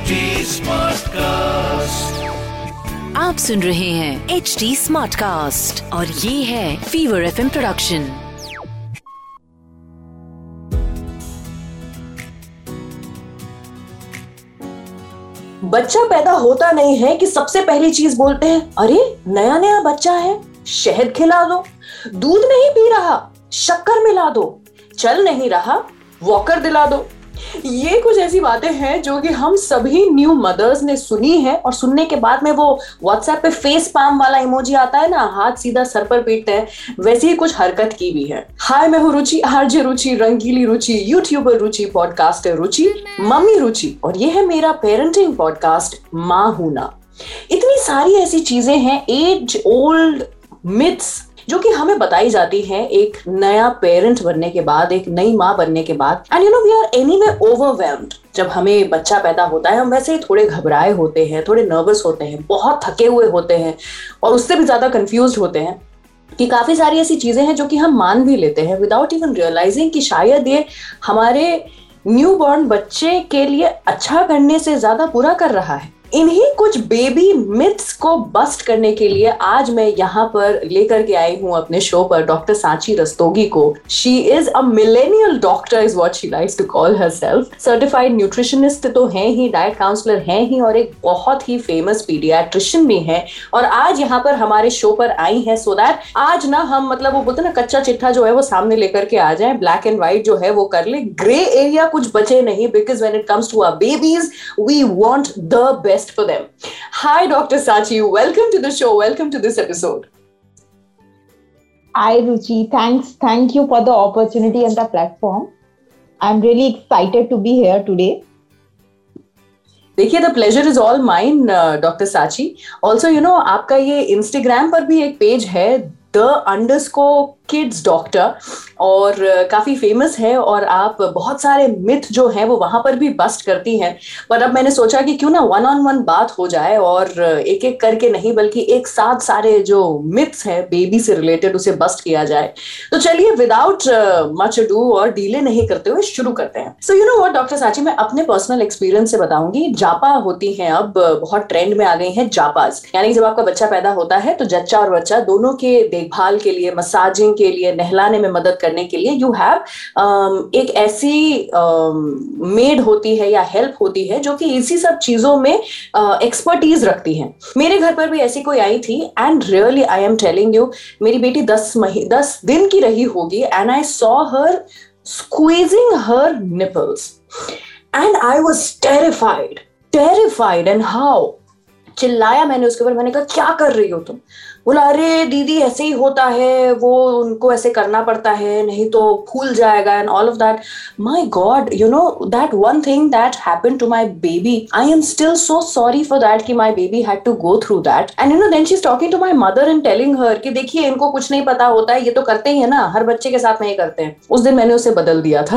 HD Smartcast. आप सुन रहे हैं एच डी स्मार्ट कास्ट और ये है फीवर एफ़ प्रोडक्शन बच्चा पैदा होता नहीं है कि सबसे पहली चीज़ बोलते हैं अरे नया नया बच्चा है शहद खिला दो दूध नहीं पी रहा शक्कर मिला दो चल नहीं रहा वॉकर दिला दो ये कुछ ऐसी बातें हैं जो कि हम सभी न्यू मदर्स ने सुनी है और सुनने के बाद में वो व्हाट्सएप पे फेस पाम वाला इमोजी आता है ना, हाथ सीधा सर पर पीटते हैं, वैसे ही कुछ हरकत की भी है। हाय, मैं हूँ रुचि, आरजे रुचि, रंगीली Ruchi YouTuber Ruchi podcaster Ruchi, mummy Ruchi और ये है मेरा पेरेंटिंग पॉडकास्ट माँ हूना इतनी सारी ऐसी चीज़ें हैं एज ओल्ड मिथ्स जो कि हमें बताई जाती है एक नया पेरेंट बनने के बाद, एक नई माँ बनने के बाद। And you know we are anyway overwhelmed जब हमें बच्चा पैदा होता है, हम वैसे ही थोड़े घबराए होते हैं, थोड़े नर्वस होते हैं, बहुत थके हुए होते हैं, और उससे भी ज़्यादा कंफ्यूज होते हैं कि काफ़ी सारी ऐसी चीज़ें हैं जो कि हम मान भी लेते हैं विदाउट इवन रियलाइजिंग कि शायद ये हमारे न्यू बॉर्न बच्चे के लिए अच्छा करने से ज़्यादा बुरा कर रहा है। इन्हीं कुछ बेबी मिथ्स को बस्ट करने के लिए आज मैं यहाँ पर लेकर के आई हूँ अपने शो पर डॉक्टर सांची रस्तोगी को। She is a millennial doctor is what she likes to call herself certified nutritionist तो है ही डाइट काउंसलर है ही और एक बहुत ही फ़ेमस पीडियाट्रिशियन भी है। और आज यहाँ पर हमारे शो पर आई है सो दैट आज ना हम मतलब वो बोलते ना कच्चा चिट्ठा जो है वो सामने लेकर के आ जाए। ब्लैक एंड व्हाइट जो है वो कर ले। ग्रे एरिया कुछ बचे नहीं because when it comes to our babies we want the best best for them. Hi, Dr. Sachi. Welcome to the show. Welcome to this episode. Hi, Ruchi. Thanks. Thank you for the opportunity and the platform. I'm really excited to be here today. देखिए the pleasure is all mine doctor Sachi also you know आपका ये Instagram पर भी एक page है the अंडरस्को kids doctor और काफ़ी famous है और आप बहुत सारे मिथ जो हैं वो वहाँ पर भी बस्ट करती हैं। पर अब मैंने सोचा कि क्यों ना वन ऑन वन बात हो जाए और एक एक करके नहीं बल्कि एक साथ सारे जो मिथ्स हैं बेबी से रिलेटेड उसे बस्ट किया जाए। तो चलिए विदाउट मच डू और डीले नहीं करते हुए शुरू करते हैं। So you know what doctor Sachi मैं अपने पर्सनल एक्सपीरियंस से बताऊँगी। जापा होती हैं अब बहुत ट्रेंड में आ गई हैं जापाज यानी जब आपका बच्चा पैदा होता है तो जच्चा और बच्चा दोनों के देखभाल के लिए मसाजिंग के लिए नहलाने में मदद करने के लिए यू हैव um, एक ऐसी मेड um, होती है या हेल्प होती है जो कि इसी सब चीज़ों में एक्सपर्टीज uh, रखती है। मेरे घर पर भी ऐसी कोई आई थी and really I am telling you मेरी बेटी दस मही दस दिन की रही होगी and I saw her squeezing her nipples and I was terrified terrified and how? चिल्लाया मैंने उसके ऊपर मैंने कहा क्या कर रही हो तुम? बोला, अरे, दीदी, ऐसे ही होता है, वो उनको ऐसे करना पड़ता है, नहीं तो फूल जाएगा and all of that my god you know that one thing that happen to my baby I am still so sorry for that कि my baby had to go through that and you know then she is talking to my mother and telling her कि देखिए, इनको कुछ नहीं पता होता है, ये तो करते ही है ना, हर बच्चे के साथ नहीं करते हैं। उस दिन मैंने उसे बदल दिया था।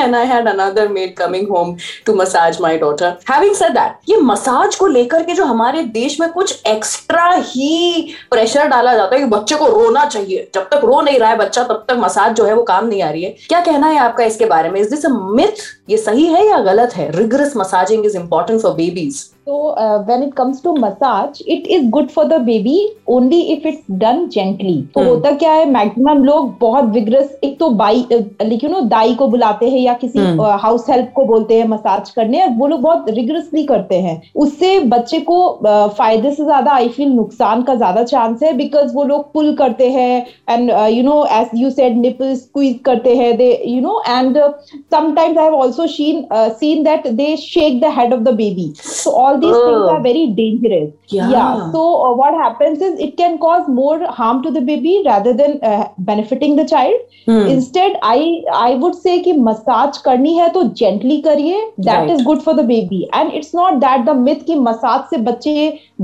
And I had another maid coming home to massage my daughter having said that ये मसाज को लेकर के जो हमारे देश में कुछ एक्स्ट्रा ही प्रेशर डाला जाता है कि बच्चे को रोना चाहिए। जब तक रो नहीं रहा है बच्चा, तब तक मसाज जो है वो काम नहीं आ रही है। क्या कहना है आपका इसके बारे में? इज़ दिस अ मिथ ये सही है या गलत है rigorous massaging is important for babies So uh, when it comes to massage, it is good for the baby only if it's done gently. तो. होता क्या है मैक्सिमम लोग बहुत विग्रस एक तो बाई लाइक यू नो दाई को बुलाते हैं या किसी हाउस hmm. हेल्प को बोलते हैं मसाज करने और वो लोग बहुत रिग्रेसली करते हैं उससे बच्चे को फ़ायदे से ज़्यादा आई फील नुकसान का ज़्यादा चांस है बिकॉज़ वो लोग पुल करते हैं and you know as you said nipple squeeze करते हैं they you know and sometimes I have also seen seen that they shake the head of the baby so all these oh. things are very dangerous. Yeah. yeah. So uh, what happens is it can cause more harm to the baby rather than uh, benefiting the child. Hmm. Instead, I I would say कि massage करनी है तो gently करिए. That right. is good for the baby. And it's not that the myth कि massage से बच्चे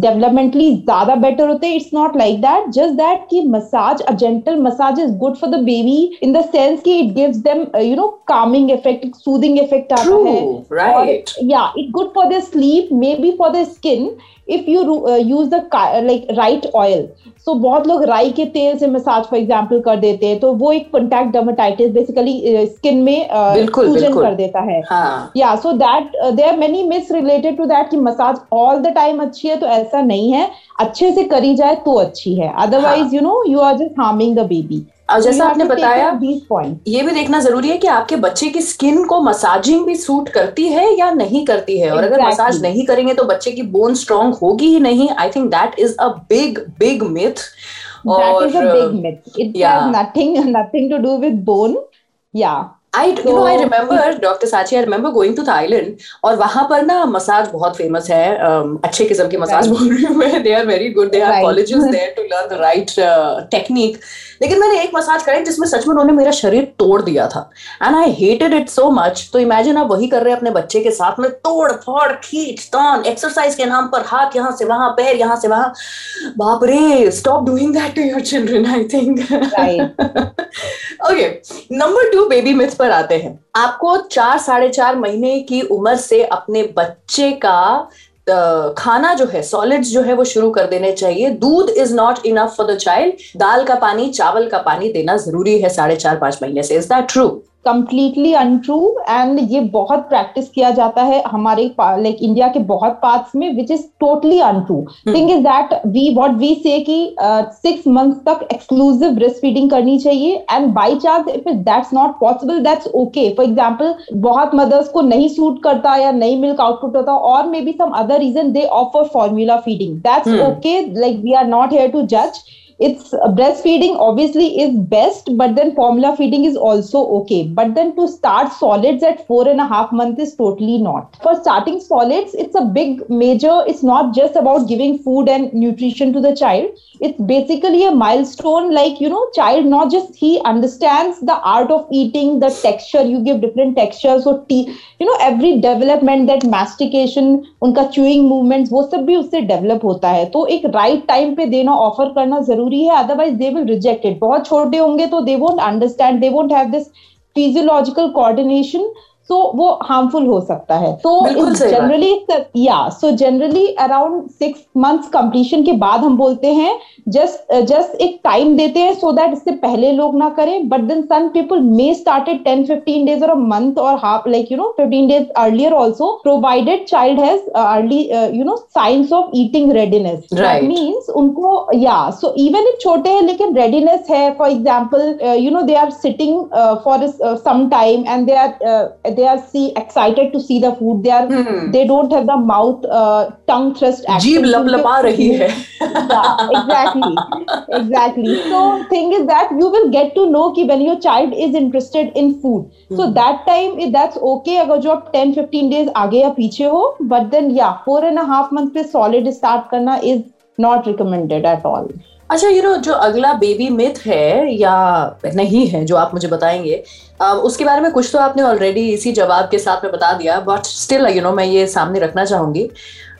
developmentally ज़्यादा better होते. It's not like that. Just that कि massage a gentle massage is good for the baby in the sense कि it gives them uh, you know calming effect, soothing effect आता है. True. Right. Or, yeah, it's good for their sleep. Maybe maybe for the skin if you uh, use the like right oil so बहुत लोग राई के तेल से massage for example कर देते हैं तो वो एक कॉन्टैक्ट डर्माटाइटिस बेसिकली स्किन में सूजन कर देता है या so that there are many myths related to that कि मसाज ऑल द टाइम अच्छी है तो ऐसा नहीं है अच्छे से करी जाए तो अच्छी है otherwise you know you are just harming the baby जैसा आपने बताया ये भी देखना ज़रूरी है कि आपके बच्चे की स्किन को मसाजिंग भी सूट करती है या नहीं करती है? और exactly. अगर मसाज नहीं करेंगे तो बच्चे की बोन स्ट्रांग होगी ही नहीं। I think that is a big big myth that is a big myth. It yeah. has nothing nothing to do with bone. Yeah. I, so, you know, I remember, Dr. Sachi, I remember going to Thailand और वहाँ पर ना massage बहुत famous है um, अच्छे किस्म की massage बोल रही हूँ मैं। They are very good they are colleges there to learn the right technique लेकिन मैंने एक मसाज कराई जिसमें सच में उन्होंने मेरा शरीर तोड़ दिया था। And I hated it so much तो इमेजिन आप वही कर रहे हैं अपने बच्चे के साथ में। तोड़ फोड़ खींच तान एक्सरसाइज के नाम पर हाथ यहाँ से वहाँ पैर यहाँ से वहाँ। बाप रे stop doing that to your children I think okay number two baby myths पर आते हैं। आपको चार, साढ़े चार महीने की उम्र से अपने बच्चे का खाना जो है सॉलिड्स जो है, वो शुरू कर देने चाहिए। दूध is not enough for the child दाल का पानी, चावल का पानी देना ज़रूरी है साढ़े चार, पाँच महीने से। Is that true completely untrue and ये बहुत प्रैक्टिस किया जाता है हमारे लाइक इंडिया के बहुत पार्ट्स में which is totally untrue thing is that we what we say कि सिक्स मंथ तक एक्सक्लूसिव ब्रेस्ट फीडिंग करनी चाहिए and by chance if is that's not possible that's okay for example बहुत mothers को नहीं सूट करता या नहीं मिल्क आउटपुट होता और maybe some other reason they offer formula feeding that's okay like we are not here to जज it's uh, breastfeeding obviously is best but then formula feeding is also okay but then to start solids at four and a half months is totally not for starting solids it's a big major it's not just about giving food and nutrition to the child it's basically a milestone like you know child not just he understands the art of eating the texture you give different textures so tea you know every development that mastication unka chewing movements सब भी उससे develop होता है तो एक right right time पे देना offer करना ज़रूरी है otherwise they will reject it बहुत छोटे होंगे तो they won't understand they won't have this physiological coordination so वो हार्मफुल हो सकता है। तो जनरली या so generally around six months completion के बाद हम बोलते हैं जस्ट जस्ट एक टाइम देते हैं सो दैट इससे पहले लोग ना करें but then some people may started ten fifteen days और मंथ और half like you know fifteen days earlier also provided child has early you know signs of eating readiness that means उनको या so even if छोटे हैं लेकिन readiness है for example you know they are sitting for some time and they are they are see excited to see the food they are hmm. they don't have the mouth uh, tongue thrust जीभ लपलपा रही है yeah, exactly exactly so thing is that you will get to know कि when your child is interested in food hmm. so that time that's okay अगर जो आप 10 15 days आगे या पीछे हो but then yeah four and a half month पे solid start करना is not recommended at all अच्छा यू नो जो अगला बेबी मिथ है या नहीं है, जो आप मुझे बताएँगे उसके बारे में कुछ तो आपने ऑलरेडी इसी जवाब के साथ में बता दिया बट स्टिल यू नो मैं ये सामने रखना चाहूँगी।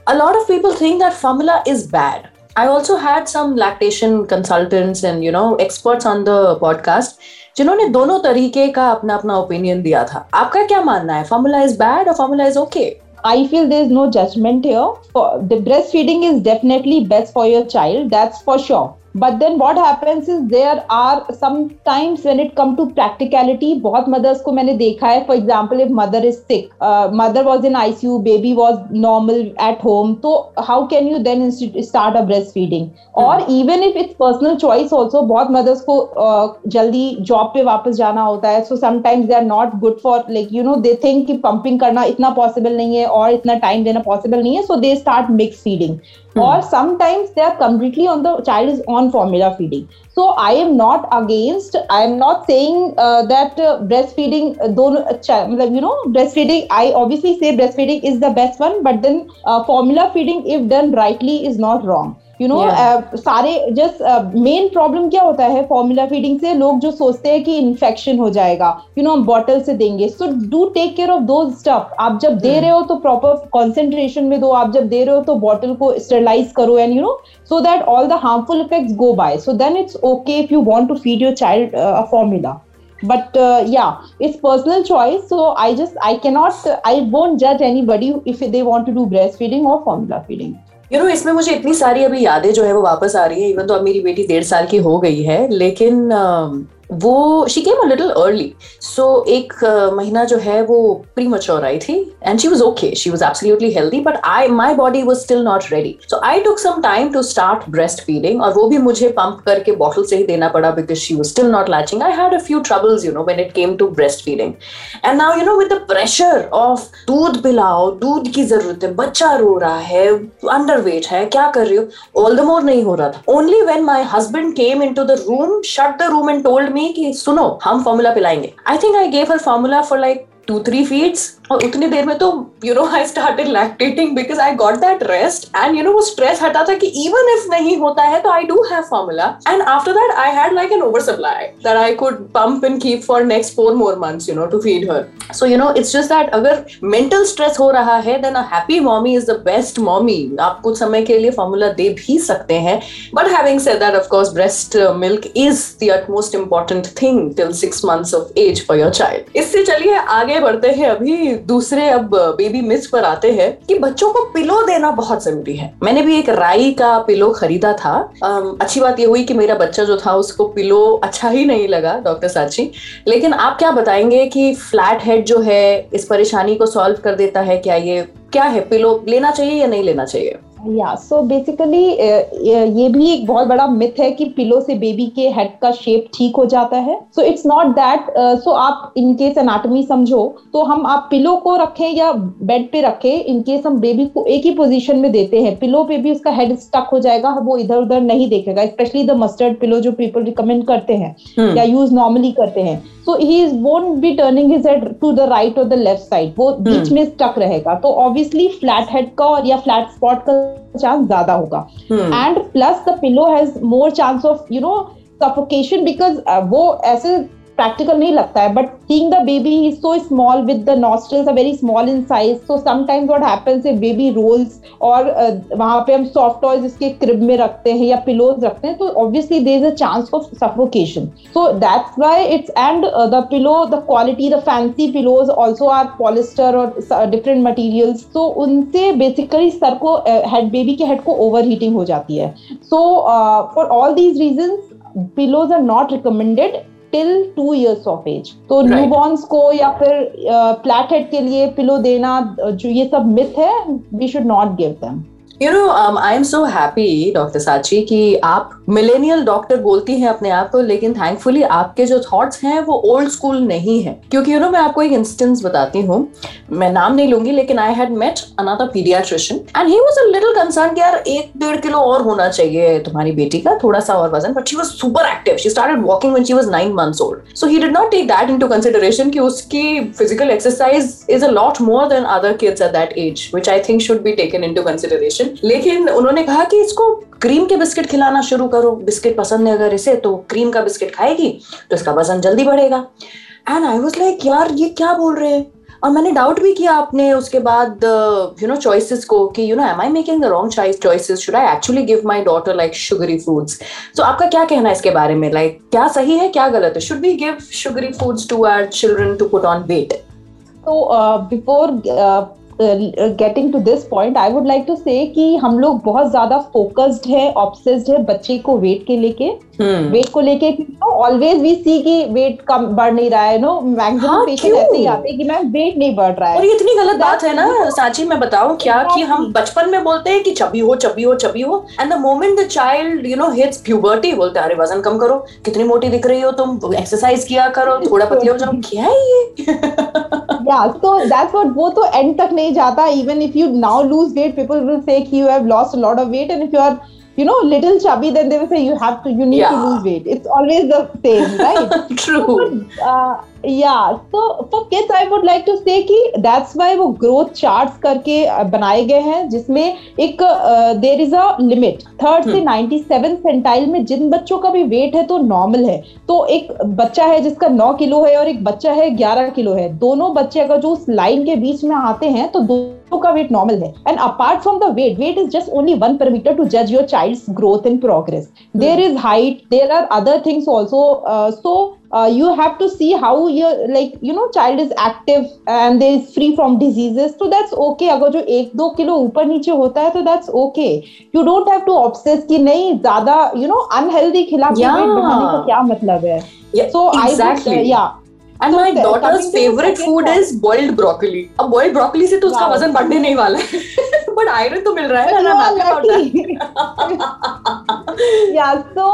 A lot of people think that formula is bad I also had some lactation consultants and you know experts on the podcast जिन्होंने दोनों तरीके का अपना अपना ओपिनियन दिया था। आपका क्या मानना है? फॉर्मूला इज़ बैड और formula is okay I feel there is no judgment here. The breastfeeding is definitely best for your child. That's for sure. But then what happens there are sometimes when it come to practicality बहुत mothers को मैंने देखा है for example if mother is sick mother was in I C U baby was normal at home तो how can you then start a breastfeeding और even if it's personal choice also बहुत mothers को uh, जल्दी job पे वापस जाना होता है so sometimes they are not good for like you know they think कि पंपिंग करना इतना पॉसिबल नहीं है और इतना टाइम देना पॉसिबल नहीं है so they start mix feeding Hmm. or sometimes they are completely on the child is on formula feeding so i am not against i am not saying uh, that uh, breastfeeding uh, don't you know breastfeeding i obviously say breastfeeding is the best one but then uh, formula feeding if done rightly is not wrong you know uh, सारे just main problem क्या होता है formula feeding से? लोग जो सोचते हैं कि इन्फेक्शन हो जाएगा यू नो हम बॉटल से देंगे। So do take care of दो स्टफ़ आप जब दे hmm. रहे हो तो प्रॉपर कॉन्सेंट्रेशन में दो। आप जब दे रहे हो तो बॉटल को स्टेरलाइज करो and you know so that all the harmful effect go by so then it's okay if you want to feed your child formula but uh, yeah it's personal choice. So i just i cannot i won't judge anybody if they want to do breastfeeding or formula feeding. You know इसमें मुझे इतनी सारी अभी यादें जो है वो वापस आ रही है इवन तो अब मेरी बेटी डेढ़ साल की हो गई है लेकिन uh, वो she came a little early so एक uh, महीना जो है वो प्री मच्योर आई थी and she was okay she was absolutely healthy but I my body was still not ready so I took some time to start breastfeeding और वो भी मुझे पंप करके बॉटल से ही देना पड़ा because she was still not latching I had a few troubles you know when it came to breast feeding and now you know with the pressure of दूध पिलाओ दूध की ज़रूरत है बच्चा रो रहा है अंडर वेट है क्या कर रही हो? ऑल द मोर नहीं हो रहा था. Only when my husband came in to the room shut the room and told me कि सुनो, हम formula पिलाएँगे। I think I gave her formula for like two three feeds और उतनी देर में तो you know I started lactating because I got that rest and you know वो stress हटा था कि इवन इफ़ नहीं होता है तो I do have formula and after that I had like an over supply that I could pump and keep for next four more months you know to feed her so you know it's just that अगर mental stress हो रहा है then a happy mommy is the best mommy आप कुछ समय के लिए formula दे भी सकते हैं. But having said that of course breast milk is the utmost important thing till six months of age for your child इससे चलिए आगे बढ़ते हैं अभी दूसरे अब बेबी मिस पर आते हैं कि बच्चों को पिलो देना बहुत ज़रूरी है। मैंने भी एक राई का पिलो खरीदा था। अच्छी बात यह हुई कि मेरा बच्चा जो था, उसको पिलो अच्छा ही नहीं लगा डॉक्टर साची लेकिन आप क्या बताएँगे कि फ्लैट हेड जो है, इस परेशानी को सॉल्व कर देता है? क्या ये, क्या है? पिलो लेना चाहिए या नहीं लेना चाहिए? या सो बेसिकली ये भी एक बहुत बड़ा मिथ है कि पिलो से बेबी के हेड का शेप ठीक हो जाता है so it's not that so आप इनकेस एनाटॉमी समझो तो हम आप पिलो को रखें या बेड पे रखें इनकेस हम बेबी को एक ही पोजीशन में देते हैं पिलो पे भी उसका हेड स्टक हो जाएगा वो इधर उधर नहीं देखेगा स्पेशली द मस्टर्ड पिलो जो पीपल रिकमेंड करते हैं hmm. या यूज़ नॉर्मली करते हैं so he won't be turning his head to the right और द लेफ़्ट साइड वो hmm. बीच में स्टक रहेगा तो ऑब्वियसली फ्लैट हेड का और या फ्लैट स्पॉट का चांस ज़्यादा होगा and plus the pillow has more chance of you know suffocation because वो ऐसे प्रैक्टिकल नहीं लगता है but seeing the baby is so small with the nostrils very small in size so sometimes what happens if baby rolls और वहाँ पे हम soft toys इसके क्रिब में रखते हैं या पिलोज रखते हैं तो obviously there is a chance of suffocation so that's why it's and the pillow the quality the fancy pillows also are polyester और डिफरेंट मटीरियल्स तो उनसे बेसिकली सर को हेड बेबी के हेड को ओवर हीटिंग हो जाती है. So for all these reason pillows are not recommended till two years of age तो न्यूबॉर्न्स को या फिर प्लेटेड uh, के लिए पिलो देना जो ये सब मिथ है we should not give them you know I am so happy doctor Sachi कि आप मिलेनियल डॉक्टर बोलती हैं अपने आप को लेकिन थैंकफुली आपके जो थॉट्स हैं वो ओल्ड स्कूल नहीं है। क्योंकि यू you नो know, मैं आपको एक इंस्टेंस बताती हूँ। मैं नाम नहीं लूँगी लेकिन I had met another paediatrician and he was a little concern कि यार एक डेढ़ किलो और होना चाहिए तुम्हारी बेटी का थोड़ा सा और वज़न but she was super active she started walking when she was 9 months old so he did not take that into consideration कि उसकी physical exercise is a lot more than other kids at that age which I think should be taken into consideration लेकिन उन्होंने कहा कि इसको cream के biscuit खिलाना शुरू करो। बिस्किट पसंद है अगर इसे तो क्रीम का बिस्किट खाएगी तो इसका वज़न जल्दी बढ़ेगा। एंड आई वॉज़ लाइक यार ये क्या बोल रहे हैं? और मैंने डाउट भी किया आपने उसके बाद यू नो चॉइसेस को कि you know am I making the wrong choice choices should I actually give my daughter like sugary foods so आपका क्या कहना है इसके बारे में? लाइक like, क्या सही है क्या गलत है? Should we give sugary foods to our children to put on weight तो before getting to this point I would like to say कि हम लोग बहुत ज़्यादा फोकस्ड है ऑब्सेस्ड है बच्चे को वेट के लेके। Weight hmm. को लेके ऑलवेज वी सी कि वेट कम बढ़ नहीं रहा है नो मैक्सिमम पेशेंट ऐसे ही आते हैं कि मैम वेट नहीं बढ़ रहा है। और ये इतनी गलत बात है ना साची मैं बताऊँ क्या कि हम बचपन में बोलते हैं कि चबी हो चबी हो चबी हो and the moment the child you know hits puberty बोलते हैं अरे वज़न कम करो कितनी मोटी दिख रही हो तुम एक्सरसाइज किया करो थोड़ा पतले हो जाओ। क्या है ये? या so that's what वो तो end तक नहीं जाता even if you now lose weight people will say कि you have lost a lot of weight and if you are you know little chubby then they will say you have to you need yeah. to lose weight it's always the same right true so, but, uh, yeah so for kids i would like to say कि that's why वो growth charts करके बनाए गए हैं जिसमें एक there is a limit third से ninety seven centile में जिन बच्चों का भी वेट है तो नॉर्मल है। तो एक बच्चा है जिसका नौ किलो है और एक बच्चा है ग्यारह किलो है। दोनों बच्चे अगर जो उस लाइन के बीच में आते हैं तो दोनों का वेट नॉर्मल है। And apart from the weight weight is just only one parameter to जज your child growth in progress there is height there are other things also so uh, you have to see how your like you know child is active and they is free from diseases so that's okay अगर जो एक दो kilo ऊपर नीचे होता है तो that's okay you don't have to obsess कि नहीं ज़्यादा you know unhealthy खिला के Yeah. weight बढ़ाने का क्या मतलब है Yeah, so exactly. I would exactly. uh, yeah And So, to the favorite food point. is boiled broccoli. अब boiled broccoli से तो उसका. वज़न बढ़ने नहीं वाला है बट आयरन तो मिल रहा है या so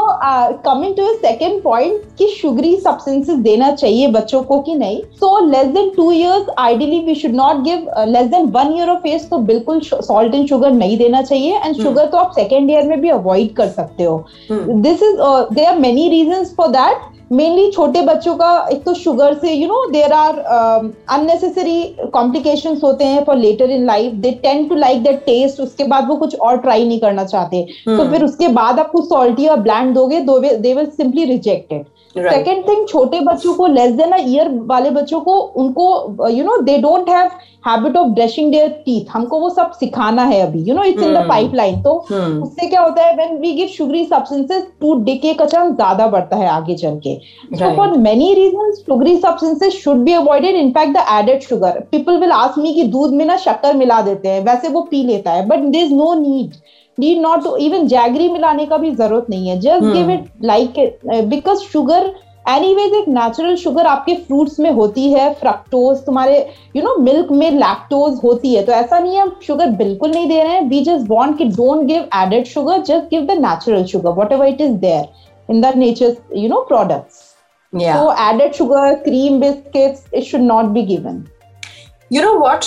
coming to second point कि शुगरी सब्सटेंसेस देना चाहिए बच्चों को कि नहीं? So less than two years ideally we should not give less than one year of age तो बिल्कुल सॉल्ट एंड शुगर नहीं देना चाहिए एंड शुगर hmm. तो आप सेकेंड ईयर में भी अवॉइड कर सकते हो। This is they are many reason for that mainly छोटे बच्चों का एक तो शुगर से you know there are unnecessary complication होते हैं for later in life they tend to like that taste उसके बाद वो कुछ और ट्राई नहीं करना चाहते तो Hmm. फिर उसके बाद आप कुछ सॉल्टी और ब्लैंड दोगे they will simply reject it Right. Second thing छोटे बच्चों को लेस देन अ ईयर वाले बच्चों को उनको you know they don't have habit of brushing their teeth हमको वो सब सिखाना है अभी you know it's in the. Pipeline तो Hmm. उससे क्या होता है when we give sugary substances to decay का चांस ज़्यादा बढ़ता है आगे चल के Right. for many reasons, sugary substances should be avoided. In fact, the added sugar. People will ask कि दूध में ना शक्कर मिला देते हैं वैसे वो पी लेता है but there is no need. Need नॉट even jaggery मिलाने का भी ज़रूरत नहीं है just give it like it uh, because sugar anyways एक नेचुरल शुगर आपके फ्रूट्स में होती है फ्रक्टोज तुम्हारे यू नो मिल्क में लैक्टोज होती है तो ऐसा नहीं है हम शुगर बिल्कुल नहीं दे रहे हैं वी जस्ट वांट कि don't give added sugar just give the natural sugar whatever it is there in the nature you know products. So added sugar, cream, biscuits, it should not be given. You know what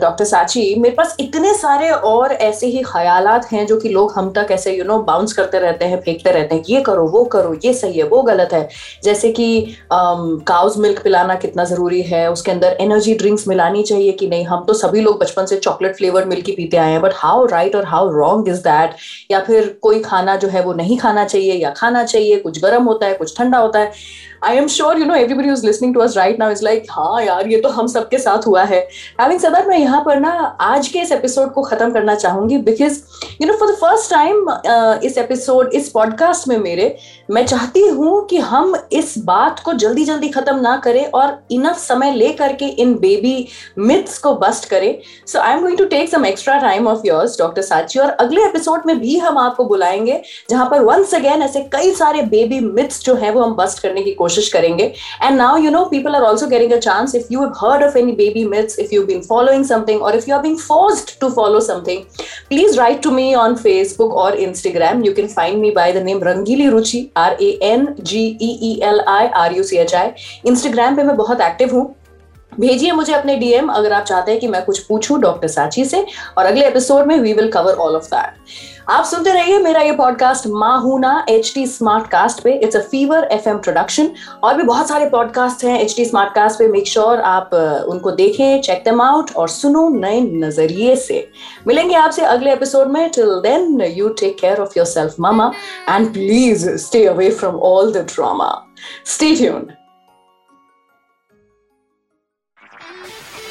doctor Sachi मेरे पास इतने सारे और ऐसे ही ख्यालात हैं जो कि लोग हम तक ऐसे यू नो बाउंस करते रहते हैं, फेंकते रहते हैं। ये करो, वो करो, ये सही है, वो गलत है। जैसे कि काउज मिल्क पिलाना कितना ज़रूरी है, उसके अंदर एनर्जी ड्रिंक्स मिलानी चाहिए कि नहीं? हम तो सभी लोग बचपन से चॉकलेट फ्लेवर मिल्क ही पीते आए हैं बट हाउ राइट और हाउ रॉन्ग इज़ दैट या फिर कोई खाना जो है वो नहीं खाना चाहिए, या खाना चाहिए, कुछ गर्म होता है, कुछ ठंडा होता है। I am sure you know everybody is listening to us right now is like हाँ यार, ये तो हम सबके साथ हुआ है. हैविंग सद मैं यहाँ पर ना आज के इस एपिसोड को खत्म करना चाहूँगी because you know for the first time इस एपिसोड इस पॉडकास्ट में मेरे, मैं चाहती हूँ कि हम इस बात को जल्दी जल्दी खत्म ना करें और इनफ समय ले करके इन बेबी मिथ्स को बस्ट करें। So I am going to take some extra time of yours doctor Sachi और अगले एपिसोड में भी हम आपको बुलाएँगे, जहाँ पर वंस अगेन ऐसे कई सारे बेबी मिथ्स जो है वो हम बस्ट करने की कोशिश करेंगे and now you know people are also getting a chance if you have heard of any baby myths if you been following something और if you are being forced to follow something write to me on Facebook or Instagram. You can find me by the name Rangili Ruchi, R A N G E E L I R U C H I. Instagram पे मैं बहुत active हूँ भेजिए मुझे अपने DM अगर आप चाहते हैं कि मैं कुछ पूछूँ डॉक्टर साची से और अगले एपिसोड में we will cover all of that आप सुनते रहिए मेरा ये पॉडकास्ट माहूना एच टी स्मार्ट कास्ट पे। It's a Fever F M production और भी बहुत सारे पॉडकास्ट हैं एच टी स्मार्ट कास्ट पे। मेक श्योर sure आप uh, उनको देखें चेक दम आउट और सुनो नए नज़रिए से। मिलेंगे आपसे अगले एपिसोड में। Till then you take care of your self mama and please stay away from all the drama stay tuned